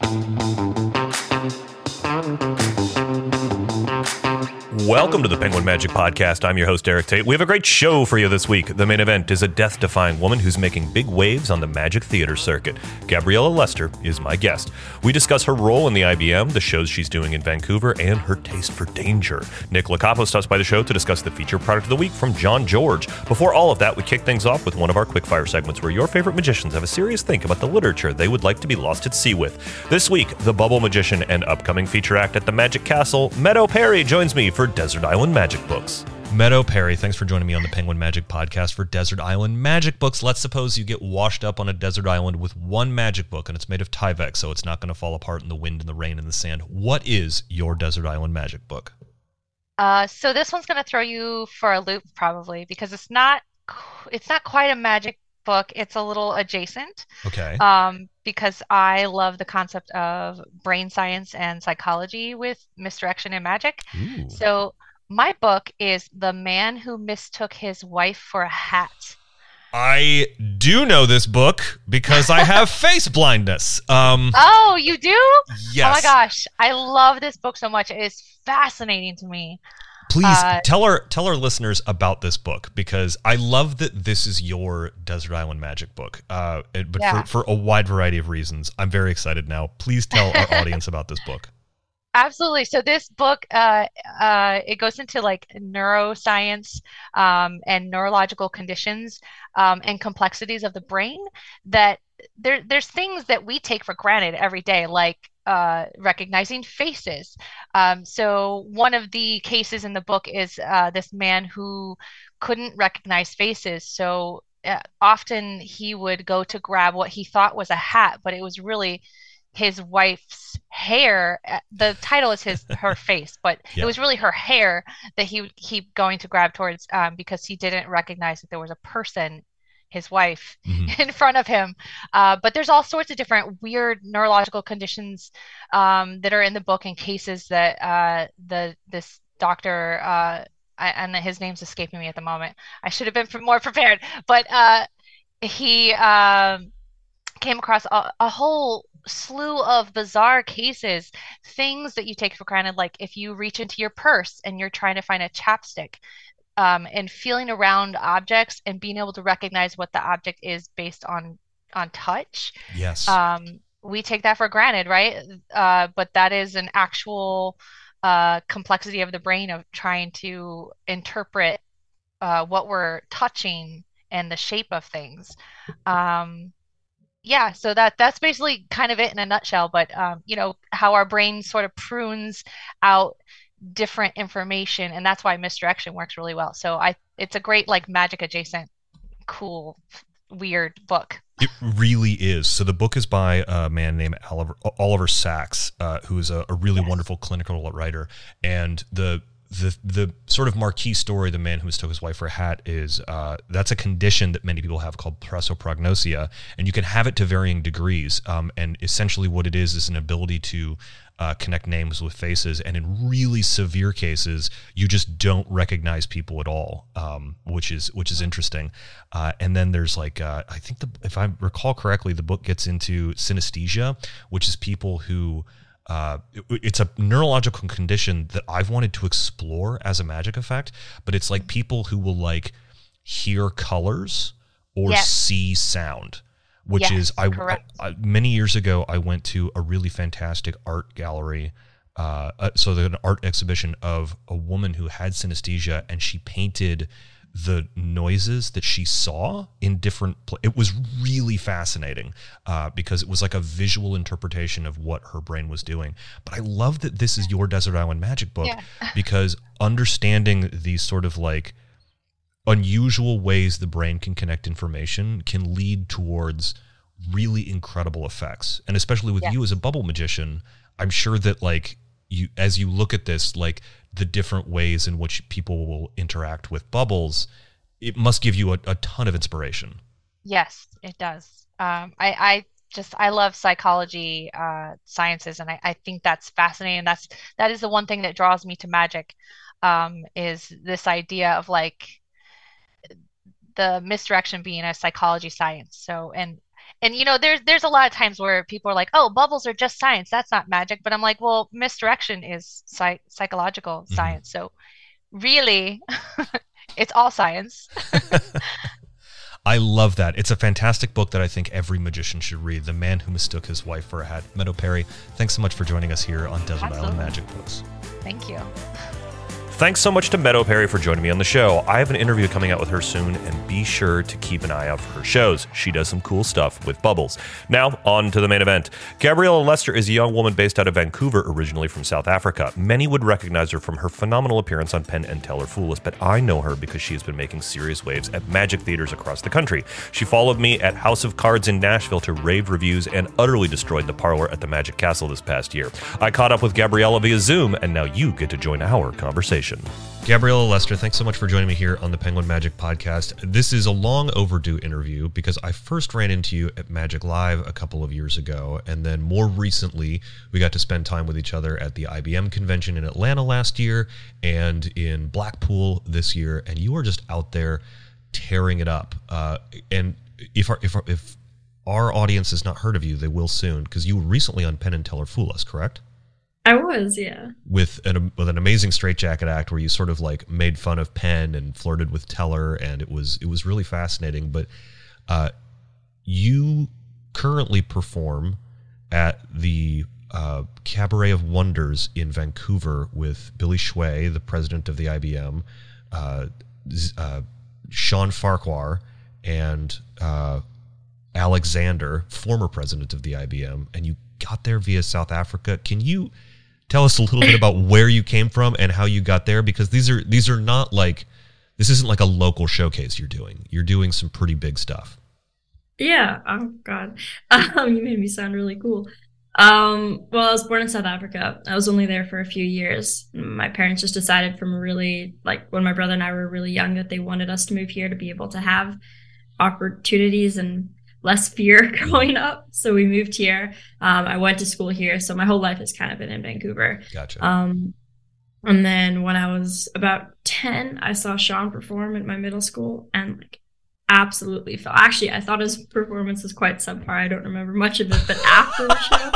Thank you. Welcome to the Penguin Magic Podcast. I'm your host, Erik Tait. We have a great show for you this week. The main event is a death defying woman who's making big waves on the magic theater circuit. Gabriella Lester is my guest. We discuss her role in the IBM, the shows she's doing in Vancouver, and her taste for danger. Nick Locapo stops by the show to discuss the feature product of the week from John George. Before all of that, we kick things off with one of our quickfire segments where your favorite magicians have a serious think about the literature they would like to be lost at sea with. This week, the Bubble Magician and upcoming feature act at the Magic Castle, Meadow Perry, joins me for Desert Island Magic Books. Meadow Perry, thanks for joining me on the Penguin Magic Podcast for Desert Island Magic Books. Let's suppose you get washed up on a desert island with one magic book and it's made of Tyvek, so it's not going to fall apart in the wind and the rain and the sand. What is your Desert Island Magic book? Uh, so this one's going to throw you for a loop probably because it's not it's not quite a magic book. It's a little adjacent. Okay. Um, because I love the concept of brain science and psychology with misdirection and magic. Ooh. So my book is The Man Who Mistook His Wife for a Hat. I do know this book because I have face blindness. Um, Oh, you do? yes. Oh my gosh, I love this book so much. It is fascinating to me. Please Uh, tell our tell our listeners about this book because I love that this is your Desert Island Magic book. Uh, but Yeah. for, for a wide variety of reasons, I'm very excited now. Please tell our audience about this book. Absolutely. So this book, uh, uh, it goes into like neuroscience um, and neurological conditions um, and complexities of the brain that there, there's things that we take for granted every day, like uh, recognizing faces. Um, so one of the cases in the book is uh, this man who couldn't recognize faces. So uh, often he would go to grab what he thought was a hat, but it was really his wife's hair. Uh, The title is his her face, but Yeah. it was really her hair that he would keep going to grab towards um, because he didn't recognize that there was a person, his wife, Mhm. in front of him. Uh, but there's all sorts of different weird neurological conditions um, that are in the book and cases that uh, the this doctor uh, I, and his name's escaping me at the moment. I should have been more prepared, but uh, he um, came across a, a whole slew of bizarre cases, things that you take for granted, like if you reach into your purse and you're trying to find a chapstick, um, and feeling around objects and being able to recognize what the object is based on on touch. Yes. Um, we take that for granted, right? Uh, but that is an actual uh, complexity of the brain of trying to interpret uh, what we're touching and the shape of things. Um, yeah, so that that's basically kind of it in a nutshell. But um, you know how our brain sort of prunes out different information, and that's why misdirection works really well. So I, it's a great like magic adjacent, cool, weird book. It really is. So the book is by a man named Oliver, Oliver Sacks, uh, who is a, a really Yes. wonderful clinical writer. And the the the sort of marquee story, the man who mistook his wife for a hat, is uh, that's a condition that many people have called prosopagnosia, and you can have it to varying degrees. Um, and essentially, what it is is an ability to uh, connect names with faces, and in really severe cases, you just don't recognize people at all, um, which is which is interesting. Uh, and then there's like uh, I think the, if I recall correctly, the book gets into synesthesia, which is people who uh, it- it's a neurological condition that I've wanted to explore as a magic effect, but it's like people who will like hear colors or Yes. see sound, which Yes, is I, I. I many years ago I went to a really fantastic art gallery. Uh, uh, so an art exhibition of a woman who had synesthesia and she painted the noises that she saw in different pla- it was really fascinating uh, because it was like a visual interpretation of what her brain was doing but i love that this is your desert island magic book Yeah. because understanding these sort of like unusual ways the brain can connect information can lead towards really incredible effects and especially with Yeah. you as a bubble magician i'm sure that like you as you look at this like the different ways in which people will interact with bubbles it must give you a, a ton of inspiration Yes, it does. Um, I, I just I love psychology, uh, sciences, and I, I think that's fascinating. That's that is the one thing that draws me to magic, um, is this idea of like the misdirection being a psychology science. So and and you know, there's there's a lot of times where people are like, "Oh, bubbles are just science. That's not magic." But I'm like, "Well, misdirection is psych- psychological mm-hmm. science. So, really, it's all science." I love that. It's a fantastic book that I think every magician should read. The Man Who Mistook His Wife for a Hat. Meadow Perry, thanks so much for joining us here on Desert Absolutely. Island Magic Books. Thank you. Thanks so much to Meadow Perry for joining me on the show. I have an interview coming out with her soon, and be sure to keep an eye out for her shows. She does some cool stuff with bubbles. Now, on to the main event. Gabriella Lester is a young woman based out of Vancouver, originally from South Africa. Many would recognize her from her phenomenal appearance on Penn and Teller Fool Us, but I know her because she has been making serious waves at magic theaters across the country. She followed me at House of Cards in Nashville to rave reviews and utterly destroyed the parlor at the Magic Castle this past year. I caught up with Gabriella via Zoom, and now you get to join our conversation. Gabriella Lester, thanks so much for joining me here on the Penguin Magic Podcast. This is a long overdue interview because I first ran into you at Magic Live a couple of years ago, and then more recently, we got to spend time with each other at the IBM convention in Atlanta last year and in Blackpool this year, and you are just out there tearing it up. Uh, and if our, if our, if our audience has not heard of you, they will soon because you were recently on Penn and Teller Fool Us, correct? I was, yeah. With an with an amazing straitjacket act where you sort of like made fun of Penn and flirted with Teller, and it was it was really fascinating. But uh, you currently perform at the uh, Cabaret of Wonders in Vancouver with Billy Hsueh, the president of the IBM, uh, uh, Sean Farquhar, and uh, Alexander, former president of the IBM, and you got there via South Africa. Can you tell us a little bit about where you came from and how you got there because these are these are not like this isn't like a local showcase you're doing. You're doing some pretty big stuff. Yeah. Oh god. Um, you made me sound really cool. Um, well i was born in south africa. I was only there for a few years. My parents just decided from really like when my brother and i were really young that they wanted us to move here to be able to have opportunities and less fear growing up. So we moved here. Um, I went to school here. So my whole life has kind of been in Vancouver. Gotcha. Um, and then when I was about 10, I saw Sean perform at my middle school and like absolutely fell. Actually, I thought his performance was quite subpar. I don't remember much of it, but after the show,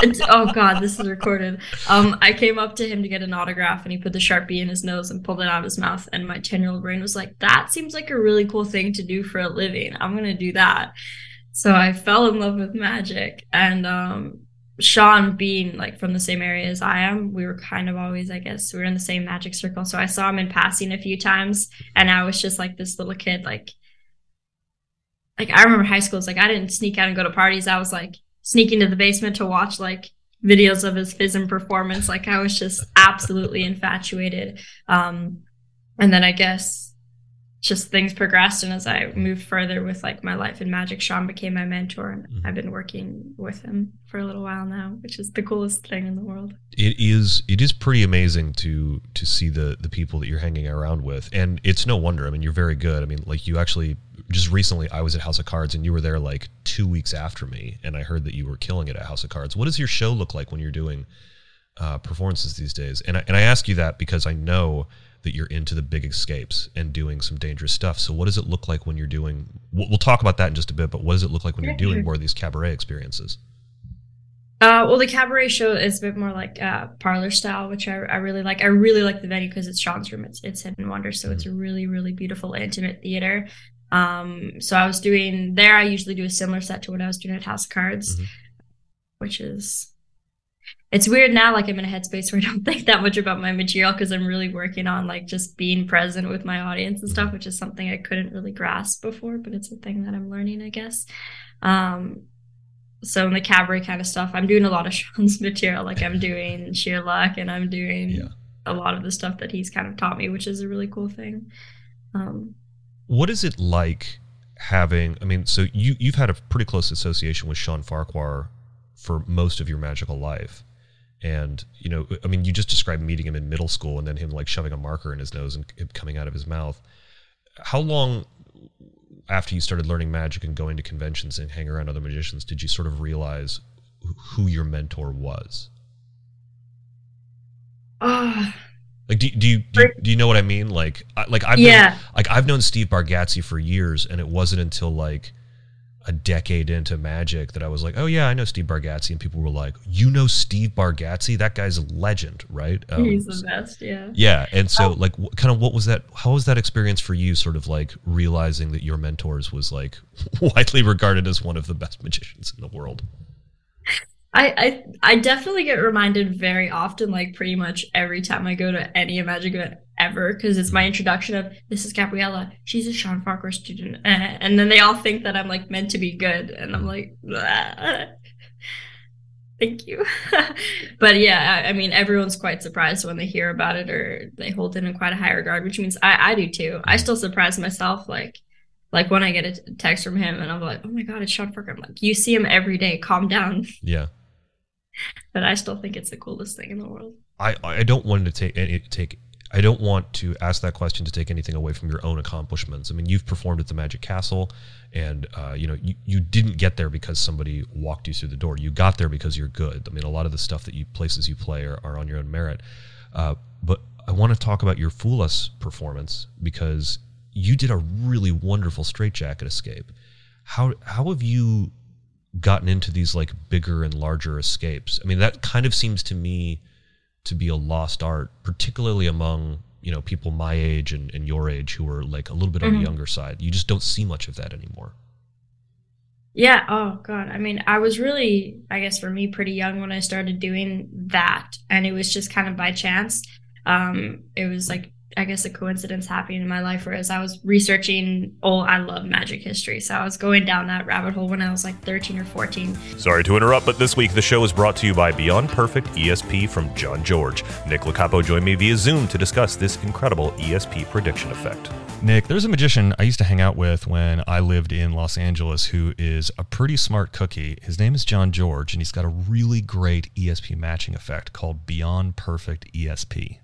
oh god, this is recorded. Um, I came up to him to get an autograph, and he put the sharpie in his nose and pulled it out of his mouth. And my ten year old brain was like, "That seems like a really cool thing to do for a living. I'm gonna do that." So I fell in love with magic, and um, Sean, being like from the same area as I am, we were kind of always, I guess, we were in the same magic circle. So I saw him in passing a few times, and I was just like this little kid, like. Like I remember high school, it's like I didn't sneak out and go to parties. I was like, sneak into the basement to watch like videos of his FISM performance. Like I was just absolutely infatuated. Um, and then I guess just things progressed and as i moved further with like my life in magic sean became my mentor and mm-hmm. i've been working with him for a little while now which is the coolest thing in the world it is it is pretty amazing to to see the the people that you're hanging around with and it's no wonder i mean you're very good i mean like you actually just recently I was at House of Cards and you were there like two weeks after me, and I heard that you were killing it at House of Cards. What does your show look like when you're doing uh, performances these days? And I, and I ask you that because I know that you're into the big escapes and doing some dangerous stuff. So what does it look like when you're doing? We'll, we'll talk about that in just a bit, but what does it look like when you're doing more of these cabaret experiences? Uh, well, the cabaret show is a bit more like uh, parlor style, which I, I really like. I really like the venue because it's Sean's room. It's it's Hidden Wonder, so mm-hmm. it's a really really beautiful intimate theater. Um, so I was doing there. I usually do a similar set to what I was doing at House of Cards, mm-hmm. which is it's weird now. Like I'm in a headspace where I don't think that much about my material because I'm really working on like just being present with my audience and stuff, mm-hmm. which is something I couldn't really grasp before, but it's a thing that I'm learning, I guess. Um, so in the cabaret kind of stuff, I'm doing a lot of Sean's material. Like I'm doing sheer luck and I'm doing yeah. a lot of the stuff that he's kind of taught me, which is a really cool thing. Um, what is it like having? I mean, so you you've had a pretty close association with Sean Farquhar for most of your magical life, and you know, I mean, you just described meeting him in middle school and then him like shoving a marker in his nose and coming out of his mouth. How long after you started learning magic and going to conventions and hanging around other magicians did you sort of realize who your mentor was? Ah. Uh like, do, do you do, you do you know what I mean? Like, like I've yeah. known, like I've known Steve Bargatze for years, and it wasn't until like a decade into magic that I was like, oh yeah, I know Steve Bargatze, and people were like, you know Steve Bargatze? That guy's a legend, right? Um, He's the best, yeah. Yeah, and so oh. like, kind of, what was that? How was that experience for you? Sort of like realizing that your mentors was like widely regarded as one of the best magicians in the world. I, I I definitely get reminded very often, like pretty much every time I go to any magic event ever, because it's my introduction of this is Gabriella. She's a Sean Farquhar student, and then they all think that I'm like meant to be good, and I'm like, thank you. but yeah, I, I, mean, everyone's quite surprised when they hear about it, or they hold it in quite a high regard, which means I I do too. I still surprise myself, like like when I get a text from him and I'm like, oh my god, it's Sean Farquhar. I'm like, you see him every day. Calm down. Yeah but I still think it's the coolest thing in the world. I, I don't want to take any take I don't want to ask that question to take anything away from your own accomplishments. I mean, you've performed at the Magic Castle, and uh, you know you, you didn't get there because somebody walked you through the door. You got there because you're good. I mean, a lot of the stuff that you places you play are, are on your own merit. Uh, but I want to talk about your Fool Us performance because you did a really wonderful straitjacket escape. How how have you gotten into these like bigger and larger escapes. I mean, that kind of seems to me to be a lost art, particularly among you know people my age and, and your age who are like a little bit mm-hmm. on the mm-hmm. younger side. You just don't see much of that anymore. Yeah. Oh God. I mean, I was really, I guess, for me, pretty young when I started doing that, and it was just kind of by chance. Um, it was like I guess a coincidence happening in my life whereas I was researching oh I love magic history. So I was going down that rabbit hole when I was like 13 or 14 sorry to interrupt but this week the show is brought to you by Beyond Perfect ESP from John George. Nick Locapo joined me via Zoom to discuss this incredible ESP prediction effect. Nick there's a magician I used to hang out with when I lived in Los Angeles who is a pretty smart cookie. His name is John George and he's got a really great ESP matching effect called Beyond Perfect ESP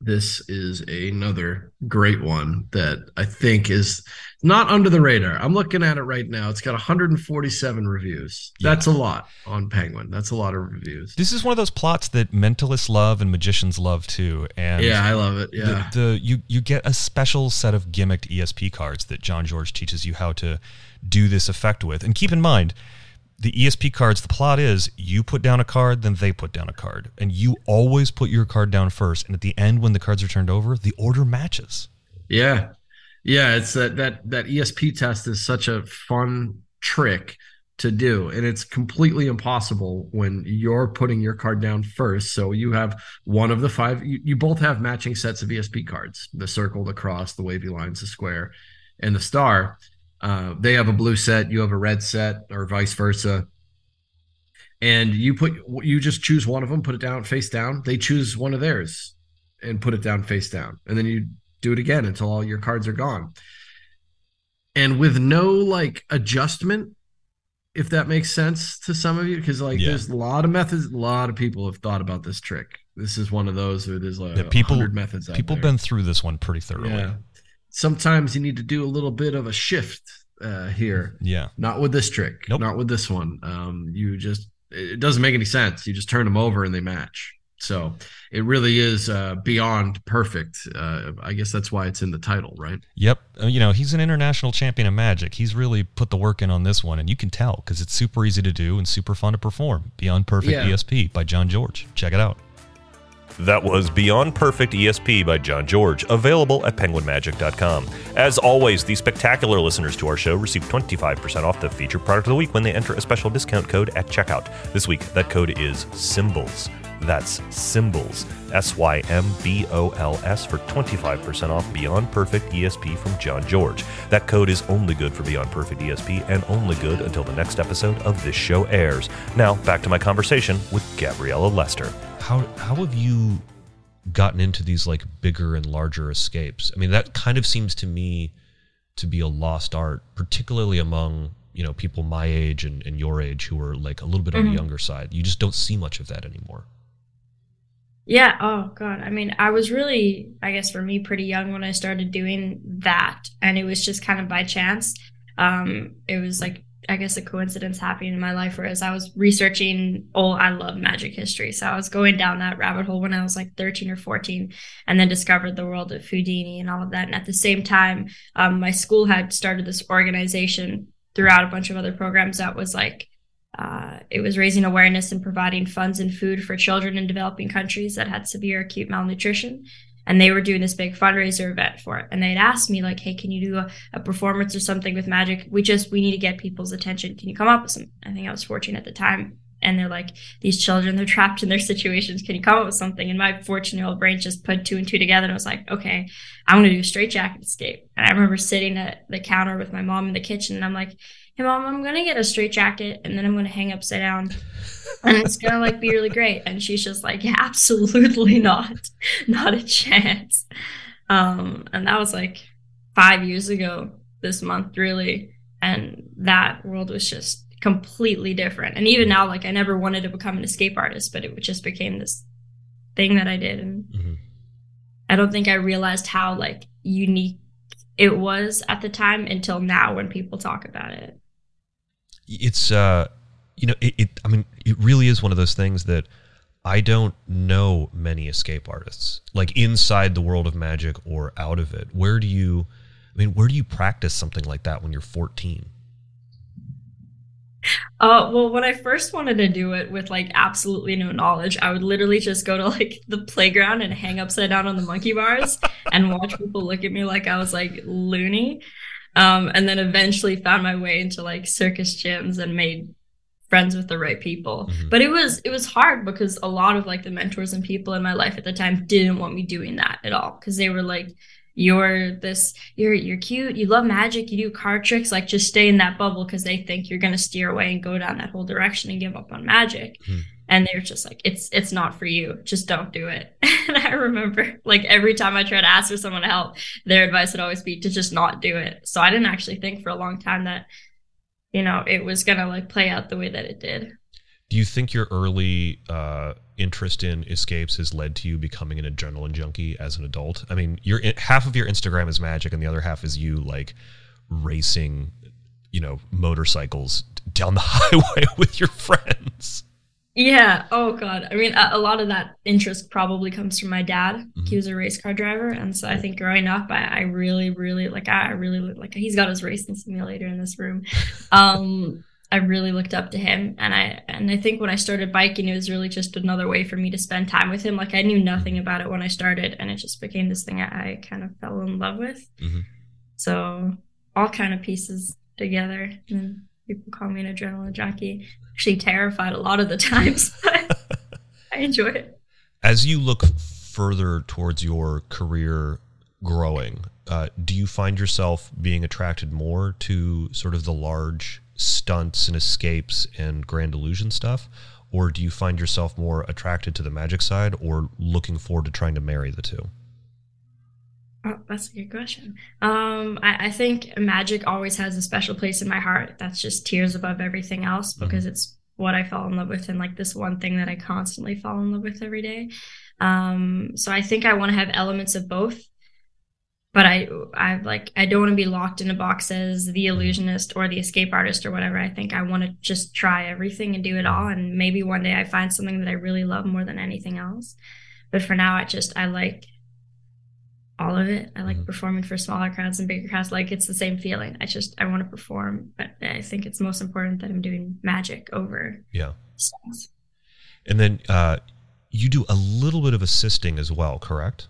this is another great one that I think is not under the radar. I'm looking at it right now. It's got 147 reviews. Yeah. That's a lot on Penguin. That's a lot of reviews. This is one of those plots that mentalists love and magicians love too. And yeah, I love it. Yeah, the, the you you get a special set of gimmicked ESP cards that John George teaches you how to do this effect with. And keep in mind the ESP cards, the plot is you put down a card, then they put down a card. And you always put your card down first. And at the end, when the cards are turned over, the order matches. Yeah. Yeah. It's that that that ESP test is such a fun trick to do. And it's completely impossible when you're putting your card down first. So you have one of the five, you, you both have matching sets of ESP cards the circle, the cross, the wavy lines, the square, and the star uh, they have a blue set, you have a red set, or vice versa. And you put you just choose one of them, put it down face down. They choose one of theirs and put it down face down, and then you do it again until all your cards are gone. And with no like adjustment, if that makes sense to some of you, because like yeah. there's a lot of methods, a lot of people have thought about this trick. This is one of those where there's like yeah, people methods. People there. been through this one pretty thoroughly. Yeah sometimes you need to do a little bit of a shift uh, here. Yeah. Not with this trick. Nope. Not with this one. Um, you just it doesn't make any sense. You just turn them over and they match. So it really is uh, beyond perfect. Uh, I guess that's why it's in the title, right? Yep. Uh, you know, he's an international champion of magic. He's really put the work in on this one, and you can tell because it's super easy to do and super fun to perform. Beyond Perfect yeah. ESP by John George. Check it out. That was Beyond Perfect ESP by John George, available at penguinmagic.com. As always, the spectacular listeners to our show receive 25% off the featured product of the week when they enter a special discount code at checkout. This week, that code is SYMBOLS. That's SYMBOLS, S Y M B O L S, for 25% off Beyond Perfect ESP from John George. That code is only good for Beyond Perfect ESP and only good until the next episode of this show airs. Now, back to my conversation with Gabriella Lester how how have you gotten into these like bigger and larger escapes? I mean, that kind of seems to me to be a lost art, particularly among you know people my age and, and your age who are like a little bit mm-hmm. on the mm-hmm. younger side. You just don't see much of that anymore. Yeah. Oh God. I mean, I was really, I guess, for me, pretty young when I started doing that, and it was just kind of by chance. Um, it was like I guess a coincidence happening in my life whereas I was researching oh I love magic history. So I was going down that rabbit hole when I was like 13 or 14 and then discovered the world of Houdini and all of that. And at the same time um, my school had started this organization throughout a bunch of other programs that was like uh, it was raising awareness and providing funds and food for children in developing countries that had severe acute malnutrition and they were doing this big fundraiser event for it. And they'd asked me like hey can you do a, a, performance or something with magic? We just we need to get people's attention. Can you come up with some i think i was 14 at the time. And they're like these children they're trapped in their situations. Can you come up with something? And my 14 year old brain just put two and two together. And I was like okay i'm going to do a straight jacket escape. And i remember sitting at the counter with my mom in the kitchen and i'm like hey mom i'm going to get a straight jacket and then i'm going to hang upside down and it's going to like be really great and she's just like yeah, absolutely not not a chance um and that was like five years ago this month really and that world was just completely different. And even now, like I never wanted to become an escape artist, but it just became this thing that I did. And mm-hmm. I don't think I realized how like unique it was at the time until now when people talk about it. It's uh you know, it, it I mean, it really is one of those things that I don't know many escape artists. Like inside the world of magic or out of it. Where do you I mean, where do you practice something like that when you're 14? Uh, well, when I first wanted to do it with like absolutely no knowledge, I would literally just go to like the playground and hang upside down on the monkey bars and watch people look at me like I was like loony. Um, and then eventually found my way into like circus gyms and made friends with the right people. Mm-hmm. But it was it was hard because a lot of like the mentors and people in my life at the time didn't want me doing that at all because they were like you're this you're you're cute you love magic you do card tricks like just stay in that bubble because they think you're going to steer away and go down that whole direction and give up on magic hmm. And they're just like it's it's not for you just don't do it and i remember like every time i tried to ask for someone to help their advice would always be to just not do it so i didn't actually think for a long time that you know it was to like play out the way that it did do you think your early uh, interest in escapes has led to you becoming an adrenaline junkie as an adult? I mean, your half of your Instagram is magic, and the other half is you like racing, you know, motorcycles down the highway with your friends. Yeah. Oh God. I mean, a, a, lot of that interest probably comes from my dad. Mm-hmm. He was a race car driver, and so I think growing up, I, I really, really like. I really like. He's got his racing simulator in this room. Um, I really looked up to him and I and I think when I started biking it was really just another way for me to spend time with him like I knew nothing about it when I started and it just became this thing I, I kind of fell in love with mm-hmm. so all kind of pieces together and people call me an adrenaline junkie actually terrified a lot of the times but I enjoy it as you look further towards your career growing uh, do you find yourself being attracted more to sort of the large stunts and escapes and grand illusion stuff? Or do you find yourself more attracted to the magic side or looking forward to trying to marry the two? Oh, that's a good question. Um, I, I, think magic always has a special place in my heart. That's just tears above everything else mm-hmm. because mm-hmm. it's what I fell in love with and like this one thing that I constantly fall in love with every day. Um, so I think I want to have elements of both but I I like I don't want to be locked in a box as the mm-hmm. illusionist or the escape artist or whatever. I think I want to just try everything and do it all and maybe one day I find something that I really love more than anything else. But for now I just I like all of it. I like mm-hmm. performing for smaller crowds and bigger crowds. Like it's the same feeling. I just I want to perform, but I think it's most important that I'm doing magic over yeah. Songs. And then uh you do a little bit of assisting as well, correct?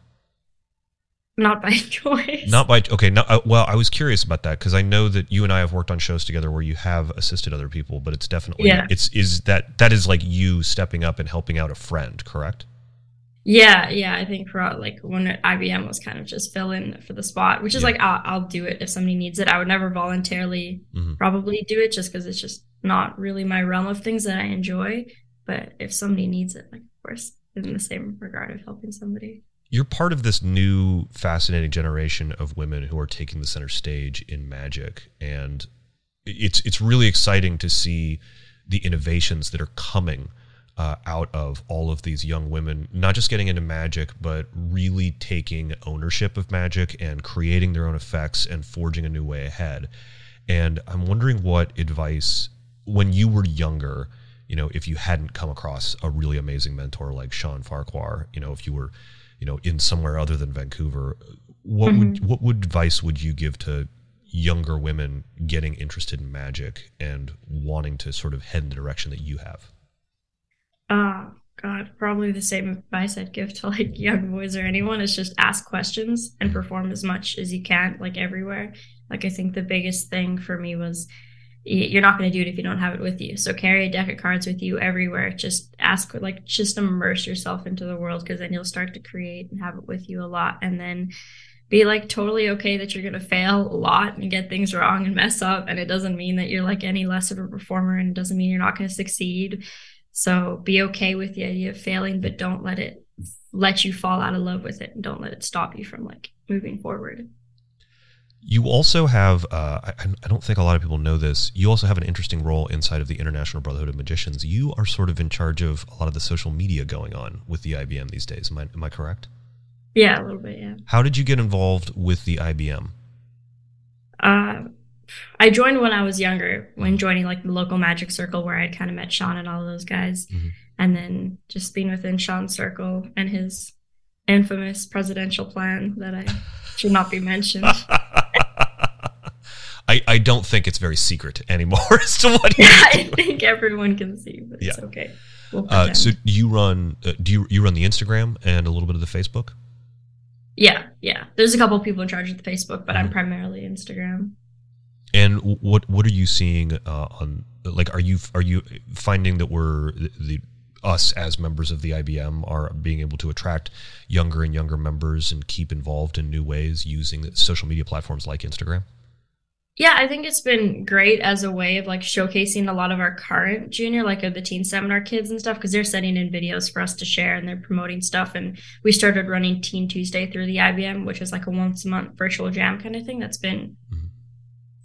not by choice. Not by okay. No, uh, well, I was curious about that because I know that you and I have worked on shows together where you have assisted other people, but it's definitely yeah. It's is that that is like you stepping up and helping out a friend, correct? Yeah, yeah. I think for like when IBM was kind of just fill in for the spot, which is yeah. like I'll, I'll, do it if somebody needs it. I would never voluntarily mm-hmm. probably do it just because it's just not really my realm of things that I enjoy. But if somebody needs it, like of course, in the same regard of helping somebody you're part of this new fascinating generation of women who are taking the center stage in magic and it's it's really exciting to see the innovations that are coming uh, out of all of these young women, not just getting into magic, but really taking ownership of magic and creating their own effects and forging a new way ahead. And I'm wondering what advice, when you were younger, you know, if you hadn't come across a really amazing mentor like Sean Farquhar, you know, if you were you know in somewhere other than Vancouver what mm-hmm. would what would advice would you give to younger women getting interested in magic and wanting to sort of head in the direction that you have? God, probably the same advice I'd give to like young boys or anyone is just ask questions and perform as much as you can, like everywhere. Like I think the biggest thing for me was you're not going to do it if you don't have it with you. So carry a deck of cards with you everywhere. Just ask, like, just immerse yourself into the world because then you'll start to create and have it with you a lot. And then be like totally okay that you're going to fail a lot and get things wrong and mess up. And it doesn't mean that you're like any less of a performer and it doesn't mean you're not going to succeed. So be okay with the idea of failing, but don't let it let you fall out of love with it and don't let it stop you from like moving forward. You also have, uh, I, I, don't think a lot of people know this, you also have an interesting role inside of the International Brotherhood of Magicians. You are sort of in charge of a lot of the social media going on with the IBM these days. Am I, am I correct? Yeah, a little bit, yeah. How did you get involved with the IBM? Uh, I joined when I was younger, when joining like the local magic circle where I'd kind of met Sean and all those guys. Mm-hmm. And then just being within Sean's circle and his infamous presidential plan that I should not be mentioned. I, I don't think it's very secret anymore as to what. Yeah, I think everyone can see, but yeah. it's okay. We'll uh, so you run? Uh, do you you run the Instagram and a little bit of the Facebook? Yeah, yeah. There's a couple people in charge of the Facebook, but mm-hmm. I'm primarily Instagram. And what what are you seeing uh, on like? Are you are you finding that we're the, the us as members of the IBM are being able to attract younger and younger members and keep involved in new ways using social media platforms like Instagram? Yeah, I think it's been great as a way of like showcasing a lot of our current junior, like of the teen seminar kids and stuff, because they're sending in videos for us to share and they're promoting stuff. And we started running Teen Tuesday through the IBM, which is like a once a month virtual jam kind of thing that's been mm-hmm.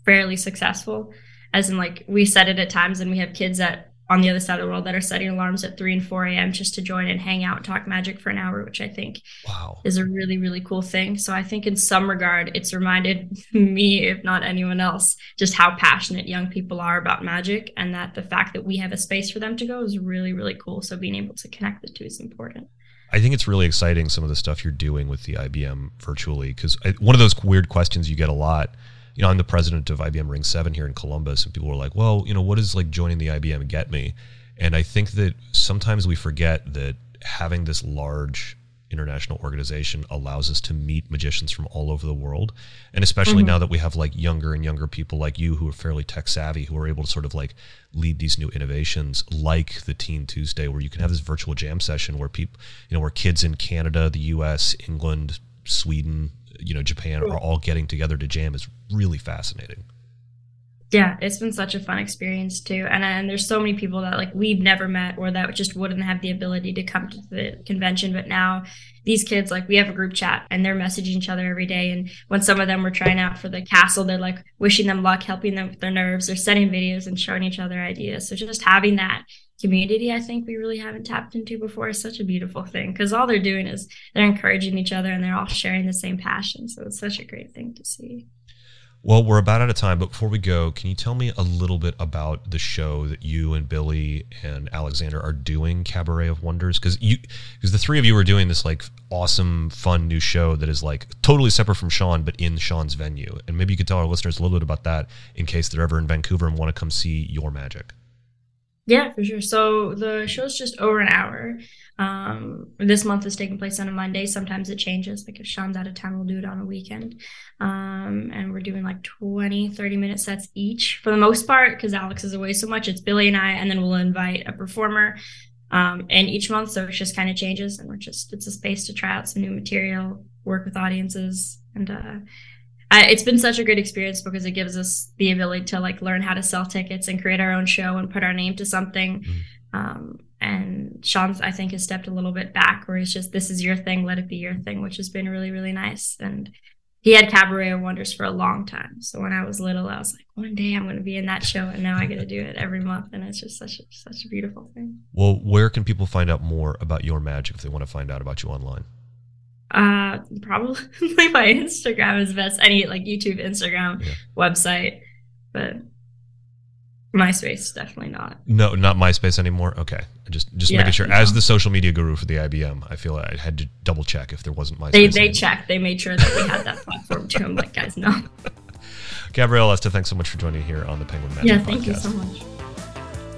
Fairly successful. As in, like, we set it at times and we have kids that on the other side of the world that are setting alarms at 3 and 4 a.m. just to join and hang out and talk magic for an hour, which I think wow. is a really, really cool thing. So I think in some regard, it's reminded me, if not anyone else, just how passionate young people are about magic and that the fact that we have a space for them to go is really, really cool. So being able to connect the two is important. I think it's really exciting some of the stuff you're doing with the IBM virtually because one of those weird questions you get a lot you know, I'm the president of IBM Ring 7 here in Columbus, and people were like, well, you know, what does like joining the IBM get me? And I think that sometimes we forget that having this large international organization allows us to meet magicians from all over the world. And especially mm-hmm. now that we have like younger and younger people like you who are fairly tech savvy, who are able to sort of like lead these new innovations like the Teen Tuesday, where you can have this virtual jam session where people, you know, where kids in Canada, the US, England, Sweden, you know Japan are all getting together to jam is really fascinating. Yeah, it's been such a fun experience too, and and there's so many people that like we've never met or that just wouldn't have the ability to come to the convention, but now these kids like we have a group chat and they're messaging each other every day. And when some of them were trying out for the castle they're like wishing them luck helping them with their nerves. They're sending videos and showing each other ideas. So just having that community I think we really haven't tapped into before is such a beautiful thing. Because all they're doing is they're encouraging each other and they're all sharing the same passion. So it's such a great thing to see. Well, we're about out of time, but before we go, can you tell me a little bit about the show that you and Billy and Alexander are doing, Cabaret of Wonders? Because you, because the three of you are doing this like awesome, fun new show that is like totally separate from Sean, but in Sean's venue. And maybe you could tell our listeners a little bit about that in case they're ever in Vancouver and want to come see your magic. Yeah, for sure. So the show's just over an hour. Um, this month is taking place on a Monday. Sometimes it changes. Like if Sean's out of town, we'll do it on a weekend. Um, and we're doing like 20, 30 minute sets each for the most part because Alex is away so much. It's Billy and I, and then we'll invite a performer. Um, and each month, so it just kind of changes, and we're just it's a space to try out some new material, work with audiences, and uh, I, it's been such a great experience because it gives us the ability to like learn how to sell tickets and create our own show and put our name to something. Mm. Um, and Sean's, I think, has stepped a little bit back where he's just, this is your thing, let it be your thing, which has been really, really nice. And he had Cabaret of Wonders for a long time. So when I was little, I was like, one day I'm going to be in that show, and now I get to do it every month, and it's just such a, such a beautiful thing. Well, where can people find out more about your magic if they want to find out about you online? Uh, probably my Instagram is best. Any like YouTube, Instagram, yeah. website, but MySpace definitely not. No, not MySpace anymore. Okay, just just yeah, making sure. No. As the social media guru for the IBM, I feel I had to double check if there wasn't MySpace. They they checked. They made sure that we had that platform too. I'm like, guys, no. Gabrielle Lester, thanks so much for joining here on the Penguin Magic Yeah, podcast. thank you so much.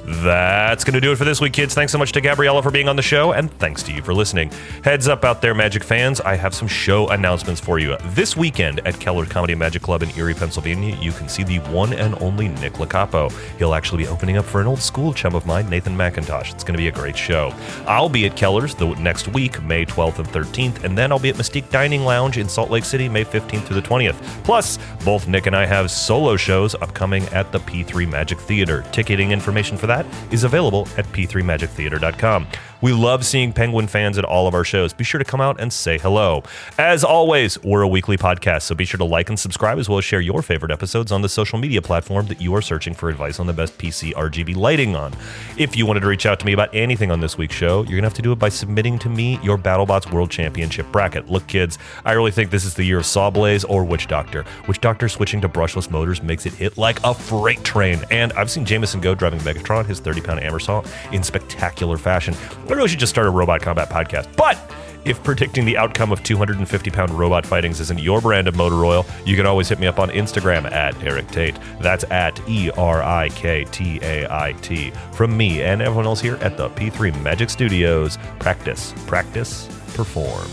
That's going to do it for this week, kids. Thanks so much to Gabriella for being on the show, and thanks to you for listening. Heads up out there, Magic fans, I have some show announcements for you. This weekend at Kellar Comedy Magic Club in Erie, Pennsylvania, you can see the one and only Nick Locapo. He'll actually be opening up for an old school chum of mine, Nathan McIntosh. It's going to be a great show. I'll be at Kellar's the next week, May 12th and 13th, and then I'll be at Mystique Dining Lounge in Salt Lake City, May 15th through the 20th. Plus, both Nick and I have solo shows upcoming at the P3 Magic Theater. Ticketing information for that is available at p3magictheater.com. We love seeing Penguin fans at all of our shows. Be sure to come out and say hello. As always, we're a weekly podcast, so be sure to like and subscribe as well as share your favorite episodes on the social media platform that you are searching for advice on the best PC RGB lighting on. If you wanted to reach out to me about anything on this week's show, you're going to have to do it by submitting to me your BattleBots World Championship bracket. Look, kids, I really think this is the year of Sawblaze or Witch Doctor. Witch Doctor switching to brushless motors makes it hit like a freight train. And I've seen Jamison Go driving Megatron, his 30 pound hammersaw, in spectacular fashion. I really should just start a robot combat podcast. But if predicting the outcome of 250 pound robot fightings isn't your brand of motor oil, you can always hit me up on Instagram at Erik Tait. That's at E R I K T A I T. From me and everyone else here at the P3 Magic Studios, practice, practice, perform.